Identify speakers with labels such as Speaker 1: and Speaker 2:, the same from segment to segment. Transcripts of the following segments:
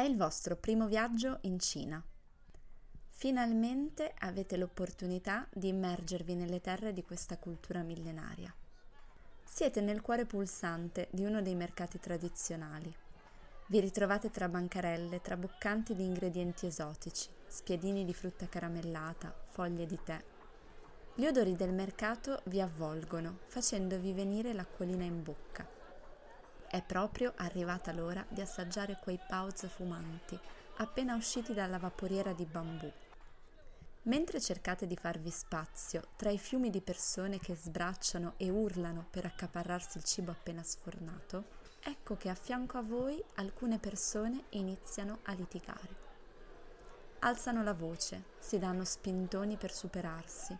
Speaker 1: È il vostro primo viaggio in Cina. Finalmente avete l'opportunità di immergervi nelle terre di questa cultura millenaria. Siete nel cuore pulsante di uno dei mercati tradizionali. Vi ritrovate tra bancarelle traboccanti di ingredienti esotici, spiedini di frutta caramellata, foglie di tè. Gli odori del mercato vi avvolgono, facendovi venire l'acquolina in bocca. È proprio arrivata l'ora di assaggiare quei pauz fumanti, appena usciti dalla vaporiera di bambù. Mentre cercate di farvi spazio tra i fiumi di persone che sbracciano e urlano per accaparrarsi il cibo appena sfornato, ecco che a fianco a voi alcune persone iniziano a litigare. Alzano la voce, si danno spintoni per superarsi.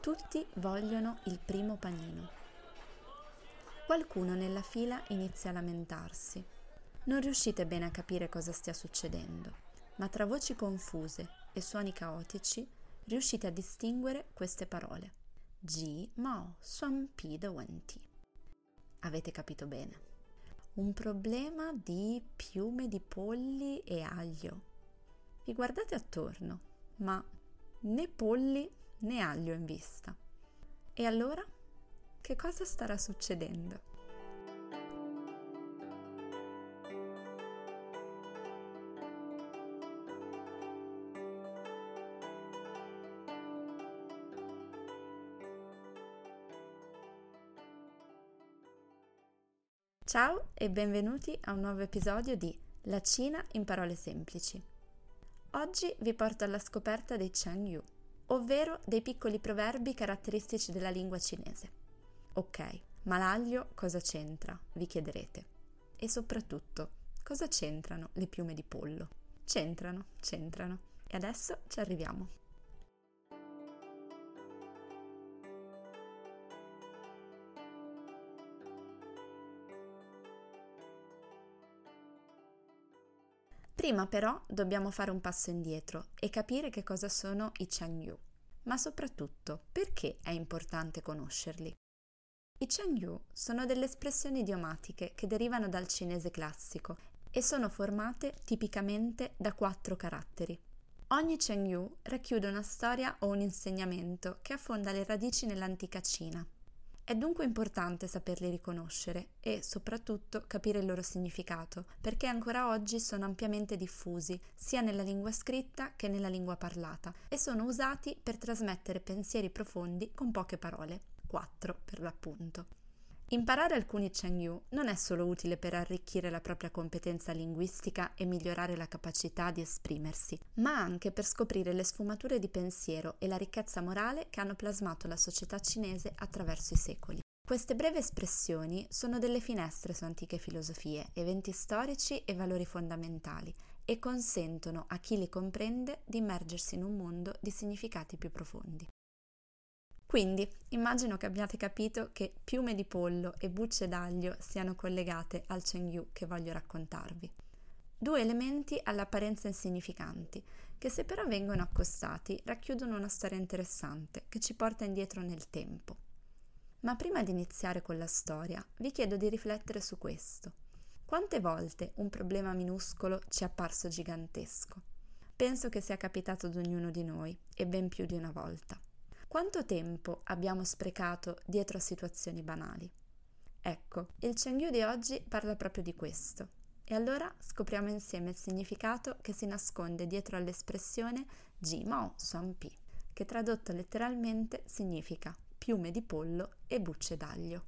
Speaker 1: Tutti vogliono il primo panino. Qualcuno nella fila inizia a lamentarsi. Non riuscite bene a capire cosa stia succedendo, ma tra voci confuse e suoni caotici riuscite a distinguere queste parole. Ji Mao Suan Pi De Wen Ti. Avete capito bene. Un problema di piume di polli e aglio. Vi guardate attorno, ma né polli né aglio in vista. E allora? Che cosa starà succedendo? Ciao e benvenuti a un nuovo episodio di La Cina in parole semplici. Oggi vi porto alla scoperta dei Changyu, ovvero dei piccoli proverbi caratteristici della lingua cinese. Ok, ma l'aglio cosa c'entra? Vi chiederete. E soprattutto, cosa c'entrano le piume di pollo? C'entrano, c'entrano. E adesso ci arriviamo. Prima però dobbiamo fare un passo indietro e capire che cosa sono i Changyu, ma soprattutto perché è importante conoscerli. I Changyu sono delle espressioni idiomatiche che derivano dal cinese classico e sono formate tipicamente da quattro caratteri. Ogni Chengyu racchiude una storia o un insegnamento che affonda le radici nell'antica Cina è dunque importante saperli riconoscere e soprattutto capire il loro significato, perché ancora oggi sono ampiamente diffusi sia nella lingua scritta che nella lingua parlata e sono usati per trasmettere pensieri profondi con poche parole, quattro per l'appunto. Imparare alcuni Chengyu non è solo utile per arricchire la propria competenza linguistica e migliorare la capacità di esprimersi, ma anche per scoprire le sfumature di pensiero e la ricchezza morale che hanno plasmato la società cinese attraverso i secoli. Queste brevi espressioni sono delle finestre su antiche filosofie, eventi storici e valori fondamentali e consentono a chi li comprende di immergersi in un mondo di significati più profondi. Quindi immagino che abbiate capito che piume di pollo e bucce d'aglio siano collegate al Chengyu che voglio raccontarvi. Due elementi all'apparenza insignificanti, che se però vengono accostati racchiudono una storia interessante che ci porta indietro nel tempo. Ma prima di iniziare con la storia, vi chiedo di riflettere su questo. Quante volte un problema minuscolo ci è apparso gigantesco? Penso che sia capitato ad ognuno di noi, e ben più di una volta. Quanto tempo abbiamo sprecato dietro a situazioni banali? Ecco, il Chengyu di oggi parla proprio di questo. E allora scopriamo insieme il significato che si nasconde dietro all'espressione Ji Mao Suan Pi, che tradotto letteralmente significa piume di pollo e bucce d'aglio.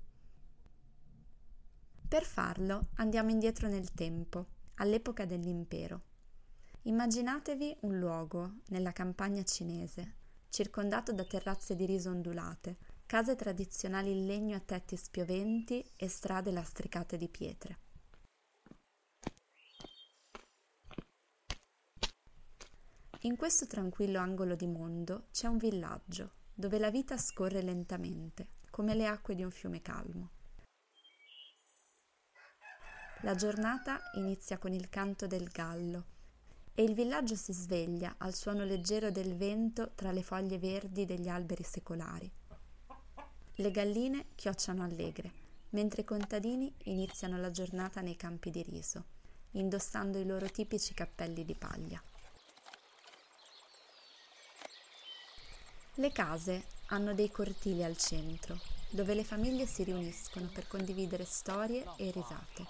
Speaker 1: Per farlo andiamo indietro nel tempo, all'epoca dell'impero. Immaginatevi un luogo nella campagna cinese circondato da terrazze di riso ondulate, case tradizionali in legno a tetti spioventi e strade lastricate di pietre. In questo tranquillo angolo di mondo c'è un villaggio dove la vita scorre lentamente, come le acque di un fiume calmo. La giornata inizia con il canto del gallo e il villaggio si sveglia al suono leggero del vento tra le foglie verdi degli alberi secolari. Le galline chiocciano allegre, mentre i contadini iniziano la giornata nei campi di riso indossando i loro tipici cappelli di paglia. Le case hanno dei cortili al centro, dove le famiglie si riuniscono per condividere storie e risate.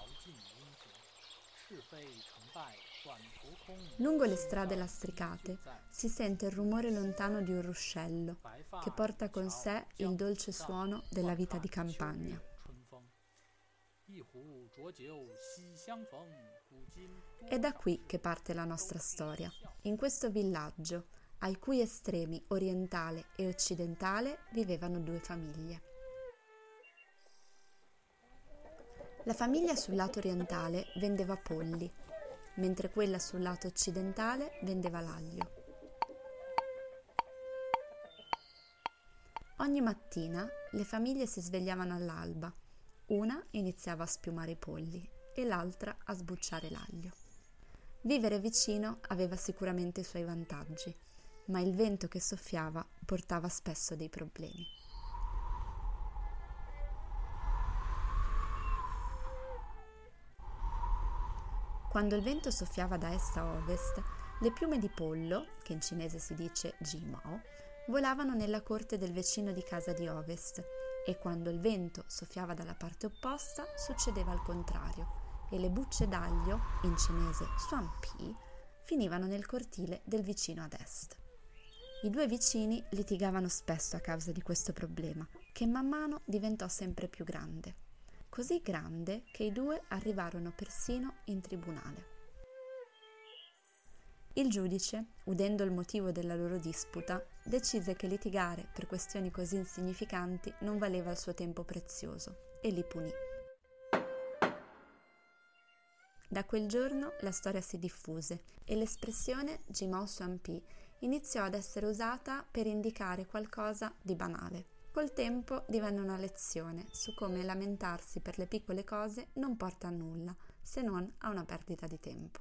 Speaker 1: Lungo le strade lastricate si sente il rumore lontano di un ruscello che porta con sé il dolce suono della vita di campagna. È da qui che parte la nostra storia, in questo villaggio, ai cui estremi orientale e occidentale vivevano due famiglie. La famiglia sul lato orientale vendeva polli, mentre quella sul lato occidentale vendeva l'aglio. Ogni mattina le famiglie si svegliavano all'alba. Una iniziava a spiumare i polli e l'altra a sbucciare l'aglio. Vivere vicino aveva sicuramente i suoi vantaggi, ma il vento che soffiava portava spesso dei problemi. Quando il vento soffiava da est a ovest, le piume di pollo, che in cinese si dice jimao, volavano nella corte del vicino di casa di ovest e quando il vento soffiava dalla parte opposta succedeva al contrario e le bucce d'aglio, in cinese suan pi, finivano nel cortile del vicino ad est. I due vicini litigavano spesso a causa di questo problema, che man mano diventò sempre più grande così grande che i due arrivarono persino in tribunale. Il giudice, udendo il motivo della loro disputa, decise che litigare per questioni così insignificanti non valeva il suo tempo prezioso e li punì. Da quel giorno la storia si diffuse e l'espressione Jimao Suampi iniziò ad essere usata per indicare qualcosa di banale. Col tempo divenne una lezione su come lamentarsi per le piccole cose non porta a nulla, se non a una perdita di tempo.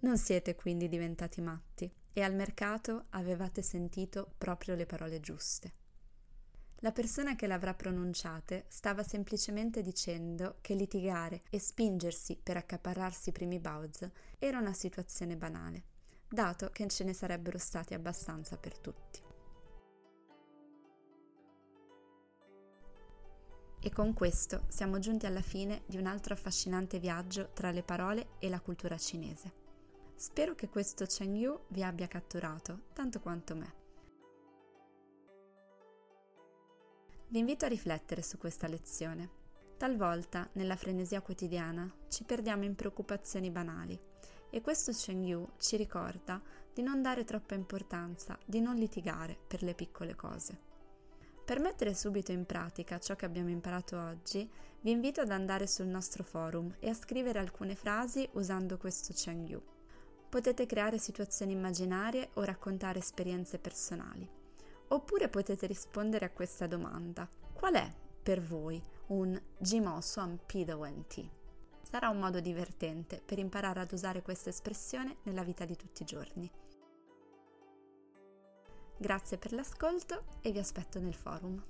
Speaker 1: Non siete quindi diventati matti e al mercato avevate sentito proprio le parole giuste. La persona che l'avrà pronunciate stava semplicemente dicendo che litigare e spingersi per accaparrarsi i primi Bauz era una situazione banale, dato che ce ne sarebbero stati abbastanza per tutti. E con questo siamo giunti alla fine di un altro affascinante viaggio tra le parole e la cultura cinese. Spero che questo Chengyu vi abbia catturato tanto quanto me. Vi invito a riflettere su questa lezione. Talvolta, nella frenesia quotidiana, ci perdiamo in preoccupazioni banali e questo Chengyu ci ricorda di non dare troppa importanza, di non litigare per le piccole cose. Per mettere subito in pratica ciò che abbiamo imparato oggi, vi invito ad andare sul nostro forum e a scrivere alcune frasi usando questo Chengyu. Potete creare situazioni immaginarie o raccontare esperienze personali. Oppure potete rispondere a questa domanda. Qual è per voi un Jimo Suan Pidawenti? Sarà un modo divertente per imparare ad usare questa espressione nella vita di tutti i giorni. Grazie per l'ascolto e vi aspetto nel forum.